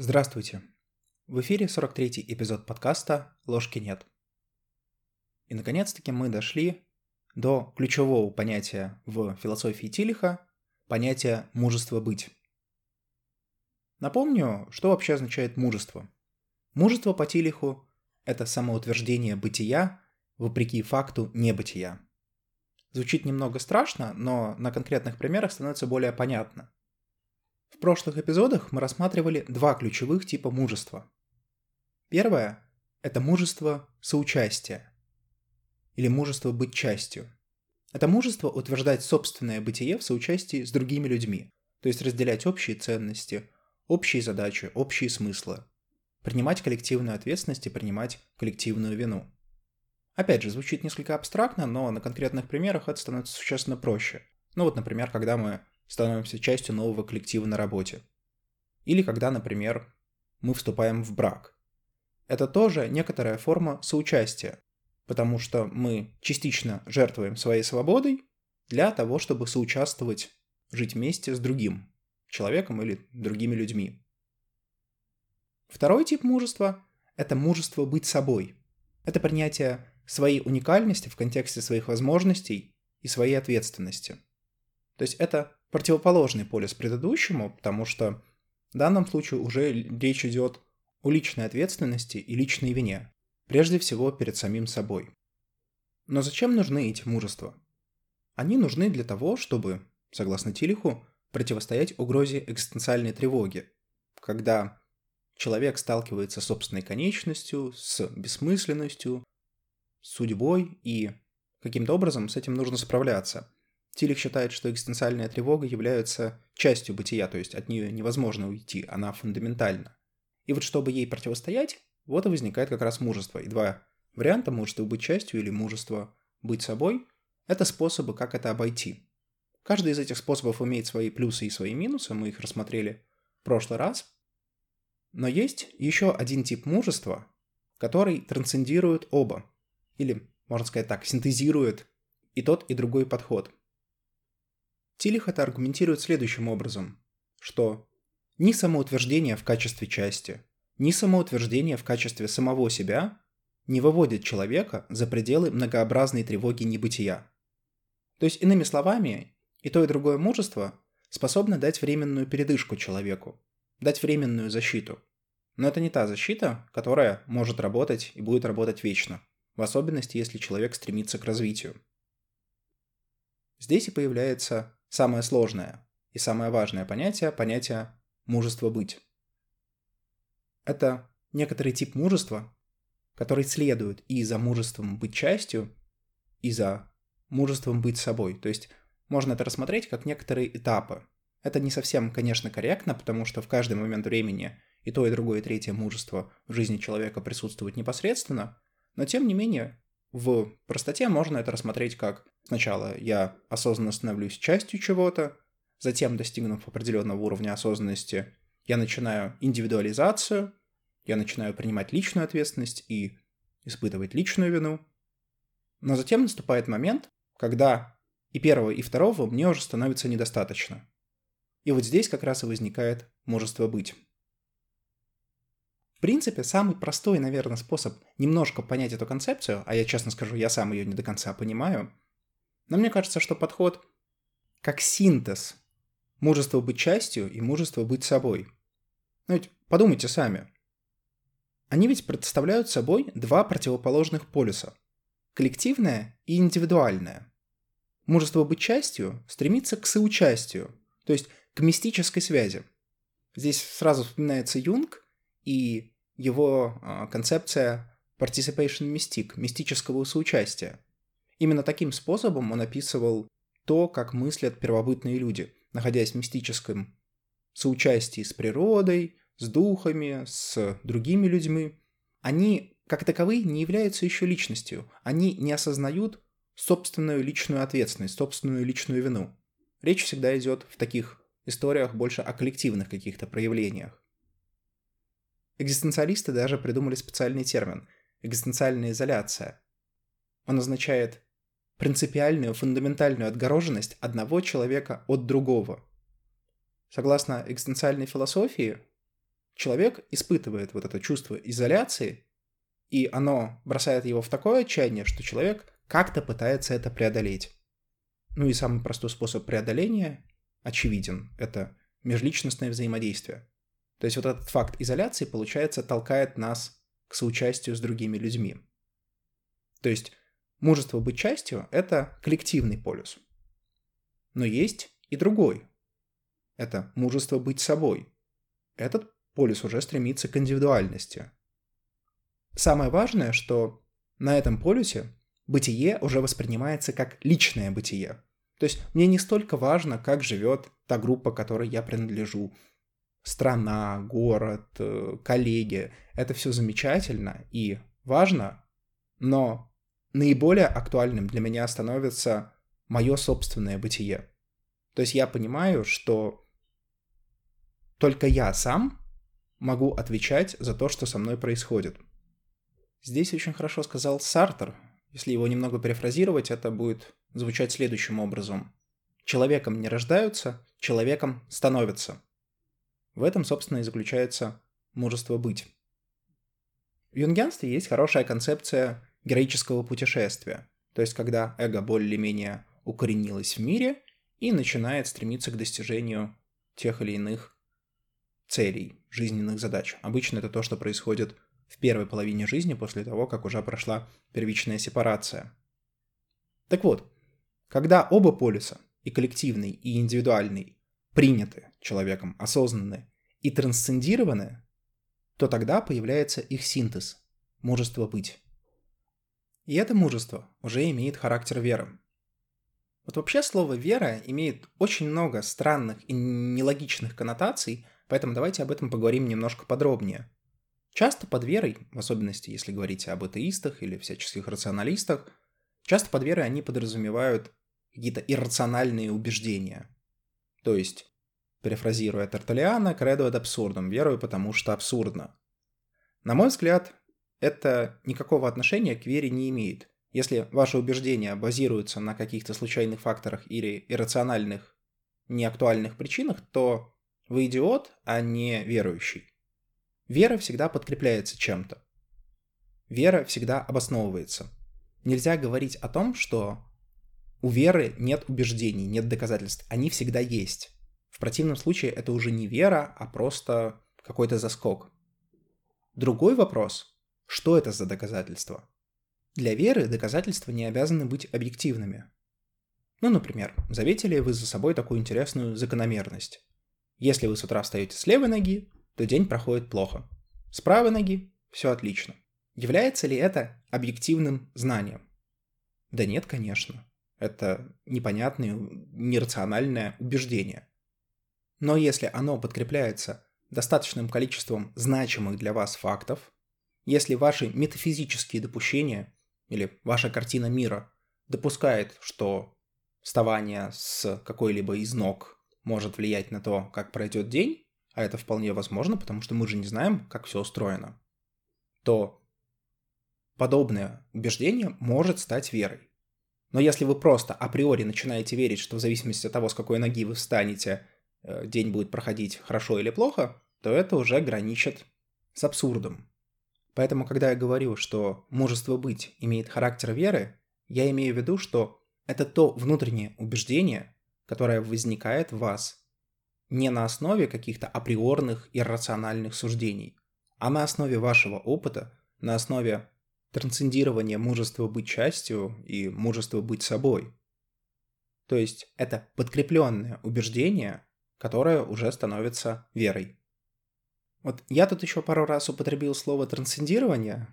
Здравствуйте. В эфире 43-й эпизод подкаста «Ложки нет». И наконец-таки мы дошли до ключевого понятия в философии Тилиха – понятия «мужество быть». Напомню, что вообще означает мужество. Мужество по Тилиху – это самоутверждение бытия вопреки факту небытия. Звучит немного страшно, но на конкретных примерах становится более понятно – в прошлых эпизодах мы рассматривали два ключевых типа мужества. Первое – это мужество соучастия или мужество быть частью. Это мужество утверждать собственное бытие в соучастии с другими людьми, то есть разделять общие ценности, общие задачи, общие смыслы, принимать коллективную ответственность и принимать коллективную вину. Опять же, звучит несколько абстрактно, но на конкретных примерах это становится существенно проще. Ну вот, например, когда мы становимся частью нового коллектива на работе. Или когда, например, мы вступаем в брак. Это тоже некоторая форма соучастия, потому что мы частично жертвуем своей свободой для того, чтобы соучаствовать, жить вместе с другим человеком или другими людьми. Второй тип мужества – это мужество быть собой. Это принятие своей уникальности в контексте своих возможностей и своей ответственности. То есть это противоположный полюс предыдущему, потому что в данном случае уже речь идет о личной ответственности и личной вине, прежде всего перед самим собой. Но зачем нужны эти мужества? Они нужны для того, чтобы, согласно Тилиху, противостоять угрозе экзистенциальной тревоги, когда человек сталкивается с собственной конечностью, с бессмысленностью, с судьбой, и каким-то образом с этим нужно справляться – Тилих считает, что экзистенциальная тревога является частью бытия, то есть от нее невозможно уйти, она фундаментальна. И вот чтобы ей противостоять, вот и возникает как раз мужество. И два варианта – мужество быть частью или мужество быть собой – это способы, как это обойти. Каждый из этих способов имеет свои плюсы и свои минусы, мы их рассмотрели в прошлый раз. Но есть еще один тип мужества, который трансцендирует оба. Или, можно сказать так, синтезирует и тот, и другой подход – Тилих это аргументирует следующим образом, что ни самоутверждение в качестве части, ни самоутверждение в качестве самого себя не выводит человека за пределы многообразной тревоги небытия. То есть, иными словами, и то, и другое мужество способно дать временную передышку человеку, дать временную защиту. Но это не та защита, которая может работать и будет работать вечно, в особенности, если человек стремится к развитию. Здесь и появляется самое сложное и самое важное понятие – понятие мужества быть. Это некоторый тип мужества, который следует и за мужеством быть частью, и за мужеством быть собой. То есть можно это рассмотреть как некоторые этапы. Это не совсем, конечно, корректно, потому что в каждый момент времени и то, и другое, и третье мужество в жизни человека присутствует непосредственно, но тем не менее в простоте можно это рассмотреть как сначала я осознанно становлюсь частью чего-то, затем, достигнув определенного уровня осознанности, я начинаю индивидуализацию, я начинаю принимать личную ответственность и испытывать личную вину. Но затем наступает момент, когда и первого, и второго мне уже становится недостаточно. И вот здесь как раз и возникает мужество быть. В принципе, самый простой, наверное, способ немножко понять эту концепцию, а я честно скажу, я сам ее не до конца понимаю, но мне кажется, что подход как синтез мужества быть частью и мужества быть собой. Ну ведь подумайте сами. Они ведь представляют собой два противоположных полюса – коллективное и индивидуальное. Мужество быть частью стремится к соучастию, то есть к мистической связи. Здесь сразу вспоминается Юнг – и его а, концепция participation mystic, мистического соучастия. Именно таким способом он описывал то, как мыслят первобытные люди, находясь в мистическом соучастии с природой, с духами, с другими людьми. Они, как таковые, не являются еще личностью. Они не осознают собственную личную ответственность, собственную личную вину. Речь всегда идет в таких историях больше о коллективных каких-то проявлениях. Экзистенциалисты даже придумали специальный термин – экзистенциальная изоляция. Он означает принципиальную, фундаментальную отгороженность одного человека от другого. Согласно экзистенциальной философии, человек испытывает вот это чувство изоляции, и оно бросает его в такое отчаяние, что человек как-то пытается это преодолеть. Ну и самый простой способ преодоления очевиден. Это межличностное взаимодействие. То есть вот этот факт изоляции, получается, толкает нас к соучастию с другими людьми. То есть мужество быть частью – это коллективный полюс. Но есть и другой. Это мужество быть собой. Этот полюс уже стремится к индивидуальности. Самое важное, что на этом полюсе бытие уже воспринимается как личное бытие. То есть мне не столько важно, как живет та группа, которой я принадлежу, страна, город, э, коллеги. Это все замечательно и важно, но наиболее актуальным для меня становится мое собственное бытие. То есть я понимаю, что только я сам могу отвечать за то, что со мной происходит. Здесь очень хорошо сказал Сартер. Если его немного перефразировать, это будет звучать следующим образом. Человеком не рождаются, человеком становятся. В этом, собственно, и заключается мужество быть. В юнгианстве есть хорошая концепция героического путешествия, то есть когда эго более-менее укоренилось в мире и начинает стремиться к достижению тех или иных целей, жизненных задач. Обычно это то, что происходит в первой половине жизни после того, как уже прошла первичная сепарация. Так вот, когда оба полюса, и коллективный, и индивидуальный, приняты человеком, осознаны и трансцендированы, то тогда появляется их синтез – мужество быть. И это мужество уже имеет характер веры. Вот вообще слово «вера» имеет очень много странных и нелогичных коннотаций, поэтому давайте об этом поговорим немножко подробнее – Часто под верой, в особенности если говорить об атеистах или всяческих рационалистах, часто под верой они подразумевают какие-то иррациональные убеждения. То есть, перефразируя Тарталиана, кредо ad абсурдом, верую, потому что абсурдно. На мой взгляд, это никакого отношения к вере не имеет. Если ваши убеждения базируются на каких-то случайных факторах или иррациональных, неактуальных причинах, то вы идиот, а не верующий. Вера всегда подкрепляется чем-то. Вера всегда обосновывается. Нельзя говорить о том, что у веры нет убеждений, нет доказательств. Они всегда есть. В противном случае это уже не вера, а просто какой-то заскок. Другой вопрос – что это за доказательства? Для веры доказательства не обязаны быть объективными. Ну, например, заметили вы за собой такую интересную закономерность. Если вы с утра встаете с левой ноги, то день проходит плохо. С правой ноги все отлично. Является ли это объективным знанием? Да нет, конечно. Это непонятное, нерациональное убеждение. Но если оно подкрепляется достаточным количеством значимых для вас фактов, если ваши метафизические допущения или ваша картина мира допускает, что вставание с какой-либо из ног может влиять на то, как пройдет день, а это вполне возможно, потому что мы же не знаем, как все устроено, то подобное убеждение может стать верой. Но если вы просто априори начинаете верить, что в зависимости от того, с какой ноги вы встанете, э, день будет проходить хорошо или плохо, то это уже граничит с абсурдом. Поэтому, когда я говорю, что мужество быть имеет характер веры, я имею в виду, что это то внутреннее убеждение, которое возникает в вас не на основе каких-то априорных иррациональных суждений, а на основе вашего опыта, на основе трансцендирования мужества быть частью и мужества быть собой. То есть это подкрепленное убеждение, которое уже становится верой. Вот я тут еще пару раз употребил слово трансцендирование.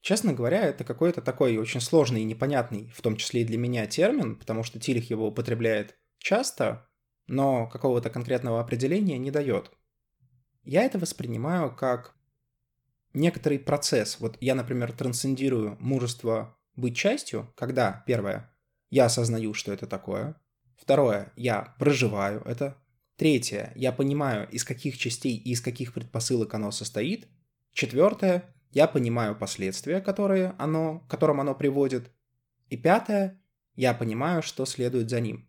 Честно говоря, это какой-то такой очень сложный и непонятный, в том числе и для меня, термин, потому что Тилих его употребляет часто, но какого-то конкретного определения не дает. Я это воспринимаю как некоторый процесс. Вот я, например, трансцендирую мужество быть частью, когда, первое, я осознаю, что это такое. Второе, я проживаю это. Третье, я понимаю, из каких частей и из каких предпосылок оно состоит. Четвертое, я понимаю последствия, которые оно, к которым оно приводит. И пятое, я понимаю, что следует за ним.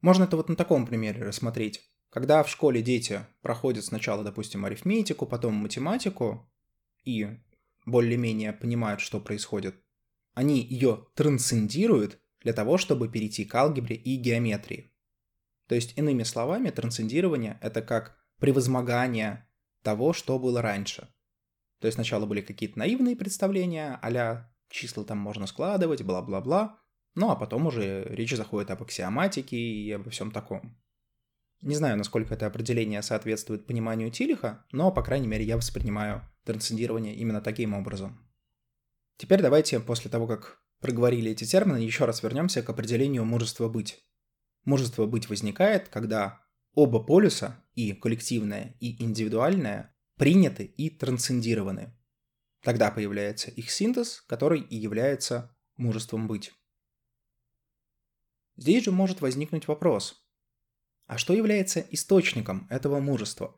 Можно это вот на таком примере рассмотреть. Когда в школе дети проходят сначала, допустим, арифметику, потом математику и более-менее понимают, что происходит, они ее трансцендируют для того, чтобы перейти к алгебре и геометрии. То есть, иными словами, трансцендирование — это как превозмогание того, что было раньше. То есть сначала были какие-то наивные представления, а числа там можно складывать, бла-бла-бла, ну а потом уже речь заходит об аксиоматике и обо всем таком. Не знаю, насколько это определение соответствует пониманию Тилиха, но, по крайней мере, я воспринимаю трансцендирование именно таким образом. Теперь давайте, после того, как проговорили эти термины, еще раз вернемся к определению мужества быть. Мужество быть возникает, когда оба полюса, и коллективное, и индивидуальное, приняты и трансцендированы. Тогда появляется их синтез, который и является мужеством быть. Здесь же может возникнуть вопрос, а что является источником этого мужества?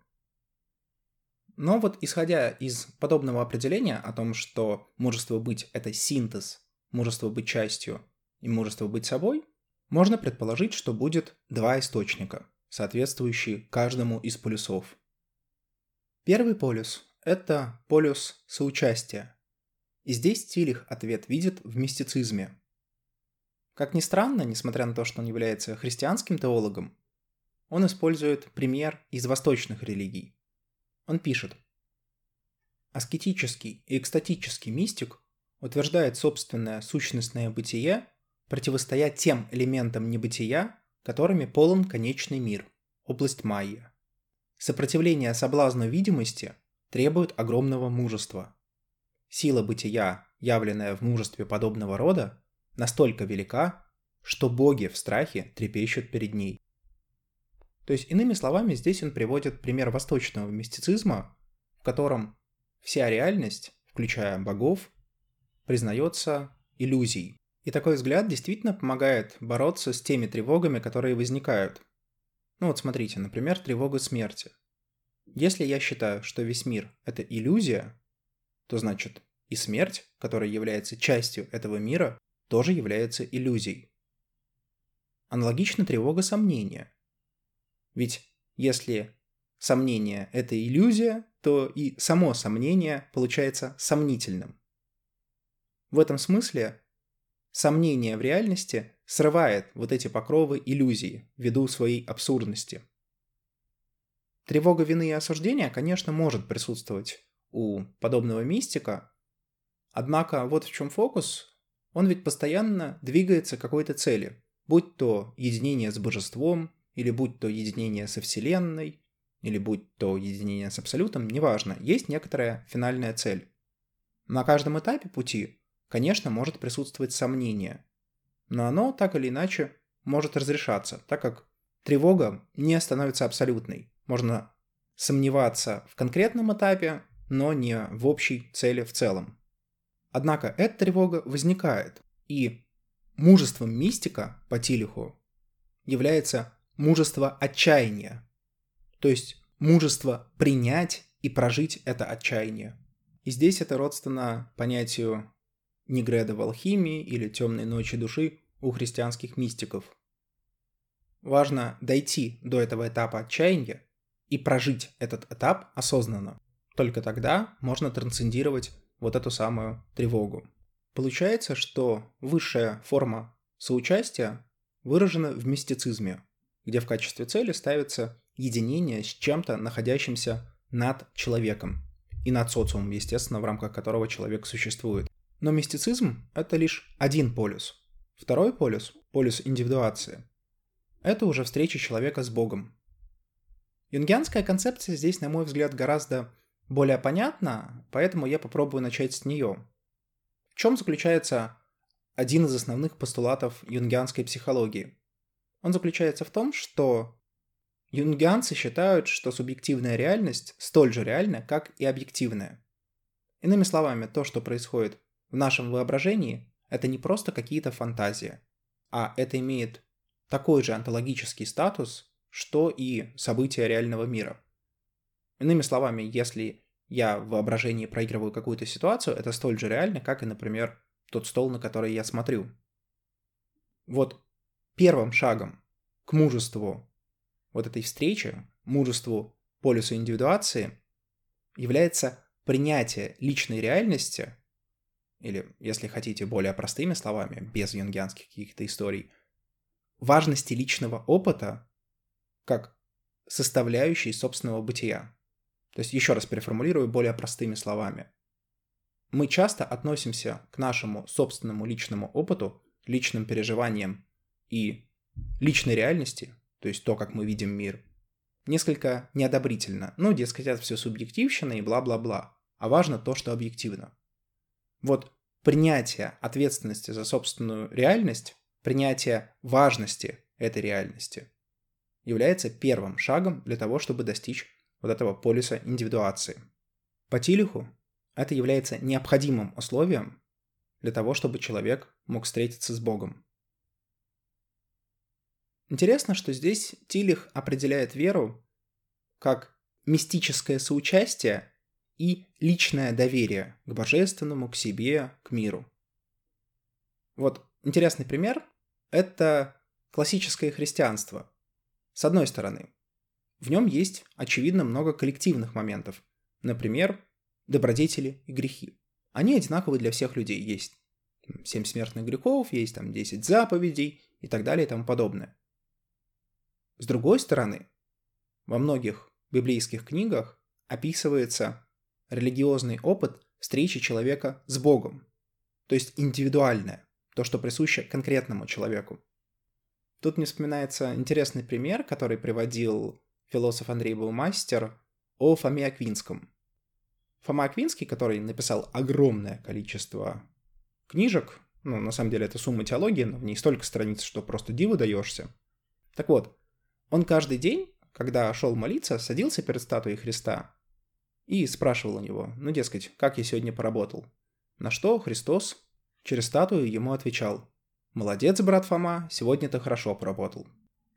Но вот исходя из подобного определения о том, что мужество быть – это синтез, мужество быть частью и мужество быть собой, можно предположить, что будет два источника, соответствующие каждому из полюсов. Первый полюс – это полюс соучастия. И здесь Тилих ответ видит в мистицизме. Как ни странно, несмотря на то, что он является христианским теологом, он использует пример из восточных религий. Он пишет. Аскетический и экстатический мистик утверждает собственное сущностное бытие противостоя тем элементам небытия, которыми полон конечный мир, область майя. Сопротивление соблазну видимости требует огромного мужества. Сила бытия, явленная в мужестве подобного рода, настолько велика, что боги в страхе трепещут перед ней. То есть, иными словами, здесь он приводит пример восточного мистицизма, в котором вся реальность, включая богов, признается иллюзией. И такой взгляд действительно помогает бороться с теми тревогами, которые возникают. Ну вот смотрите, например, тревога смерти. Если я считаю, что весь мир – это иллюзия, то значит и смерть, которая является частью этого мира, тоже является иллюзией. Аналогично тревога сомнения – ведь если сомнение – это иллюзия, то и само сомнение получается сомнительным. В этом смысле сомнение в реальности срывает вот эти покровы иллюзии ввиду своей абсурдности. Тревога вины и осуждения, конечно, может присутствовать у подобного мистика, однако вот в чем фокус, он ведь постоянно двигается к какой-то цели, будь то единение с божеством, или будь то единение со Вселенной, или будь то единение с Абсолютом, неважно, есть некоторая финальная цель. На каждом этапе пути, конечно, может присутствовать сомнение, но оно так или иначе может разрешаться, так как тревога не становится абсолютной. Можно сомневаться в конкретном этапе, но не в общей цели в целом. Однако эта тревога возникает, и мужеством мистика по Тилиху является мужество отчаяния. То есть мужество принять и прожить это отчаяние. И здесь это родственно понятию Негреда в алхимии или темной ночи души у христианских мистиков. Важно дойти до этого этапа отчаяния и прожить этот этап осознанно. Только тогда можно трансцендировать вот эту самую тревогу. Получается, что высшая форма соучастия выражена в мистицизме, где в качестве цели ставится единение с чем-то, находящимся над человеком и над социумом, естественно, в рамках которого человек существует. Но мистицизм — это лишь один полюс. Второй полюс — полюс индивидуации. Это уже встреча человека с Богом. Юнгианская концепция здесь, на мой взгляд, гораздо более понятна, поэтому я попробую начать с нее. В чем заключается один из основных постулатов юнгианской психологии? Он заключается в том, что юнгианцы считают, что субъективная реальность столь же реальна, как и объективная. Иными словами, то, что происходит в нашем воображении, это не просто какие-то фантазии, а это имеет такой же онтологический статус, что и события реального мира. Иными словами, если я в воображении проигрываю какую-то ситуацию, это столь же реально, как и, например, тот стол, на который я смотрю. Вот первым шагом к мужеству вот этой встречи, мужеству полюса индивидуации, является принятие личной реальности, или, если хотите, более простыми словами, без юнгианских каких-то историй, важности личного опыта как составляющей собственного бытия. То есть, еще раз переформулирую более простыми словами. Мы часто относимся к нашему собственному личному опыту, личным переживаниям и личной реальности, то есть то, как мы видим мир, несколько неодобрительно. Ну, дескать, это все субъективщина и бла-бла-бла. А важно то, что объективно. Вот принятие ответственности за собственную реальность, принятие важности этой реальности является первым шагом для того, чтобы достичь вот этого полюса индивидуации. По Тилиху это является необходимым условием для того, чтобы человек мог встретиться с Богом. Интересно, что здесь Тилих определяет веру как мистическое соучастие и личное доверие к божественному, к себе, к миру. Вот интересный пример – это классическое христианство. С одной стороны, в нем есть, очевидно, много коллективных моментов. Например, добродетели и грехи. Они одинаковы для всех людей. Есть семь смертных грехов, есть там 10 заповедей и так далее и тому подобное. С другой стороны, во многих библейских книгах описывается религиозный опыт встречи человека с Богом, то есть индивидуальное, то, что присуще конкретному человеку. Тут мне вспоминается интересный пример, который приводил философ Андрей Баумастер о Фоме Аквинском. Фома Аквинский, который написал огромное количество книжек, ну, на самом деле это сумма теологии, но в ней столько страниц, что просто диву даешься. Так вот, он каждый день, когда шел молиться, садился перед статуей Христа и спрашивал у него, ну, дескать, как я сегодня поработал. На что Христос через статую ему отвечал, «Молодец, брат Фома, сегодня ты хорошо поработал».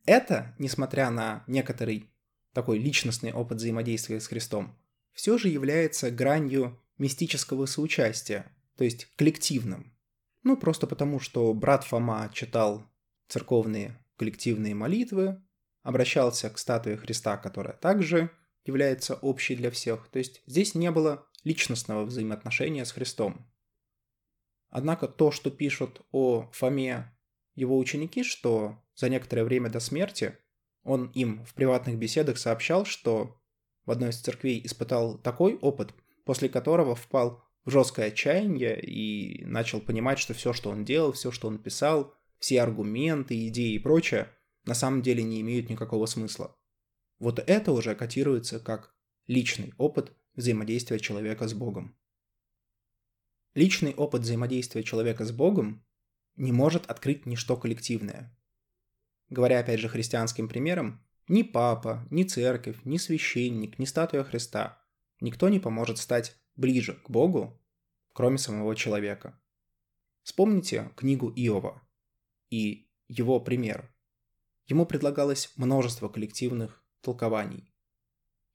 Это, несмотря на некоторый такой личностный опыт взаимодействия с Христом, все же является гранью мистического соучастия, то есть коллективным. Ну, просто потому, что брат Фома читал церковные коллективные молитвы, обращался к статуе Христа, которая также является общей для всех. То есть здесь не было личностного взаимоотношения с Христом. Однако то, что пишут о Фоме его ученики, что за некоторое время до смерти он им в приватных беседах сообщал, что в одной из церквей испытал такой опыт, после которого впал в жесткое отчаяние и начал понимать, что все, что он делал, все, что он писал, все аргументы, идеи и прочее, на самом деле не имеют никакого смысла. Вот это уже котируется как личный опыт взаимодействия человека с Богом. Личный опыт взаимодействия человека с Богом не может открыть ничто коллективное. Говоря опять же христианским примером, ни папа, ни церковь, ни священник, ни статуя Христа, никто не поможет стать ближе к Богу, кроме самого человека. Вспомните книгу Иова и его пример. Ему предлагалось множество коллективных толкований.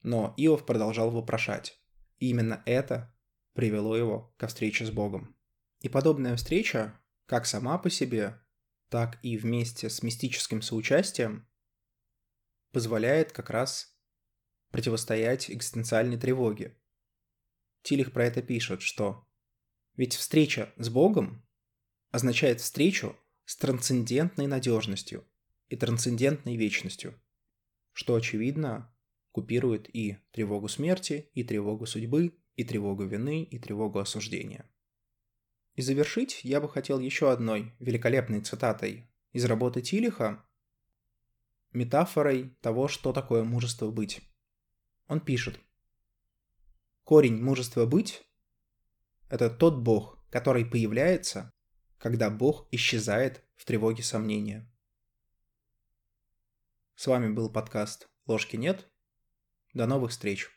Но Иов продолжал вопрошать. И именно это привело его ко встрече с Богом. И подобная встреча, как сама по себе, так и вместе с мистическим соучастием, позволяет как раз противостоять экзистенциальной тревоге. Тилих про это пишет, что ведь встреча с Богом означает встречу с трансцендентной надежностью и трансцендентной вечностью, что, очевидно, купирует и тревогу смерти, и тревогу судьбы, и тревогу вины, и тревогу осуждения. И завершить я бы хотел еще одной великолепной цитатой из работы Тилиха, метафорой того, что такое мужество быть. Он пишет. Корень мужества быть – это тот Бог, который появляется, когда Бог исчезает в тревоге сомнения. С вами был подкаст «Ложки нет». До новых встреч!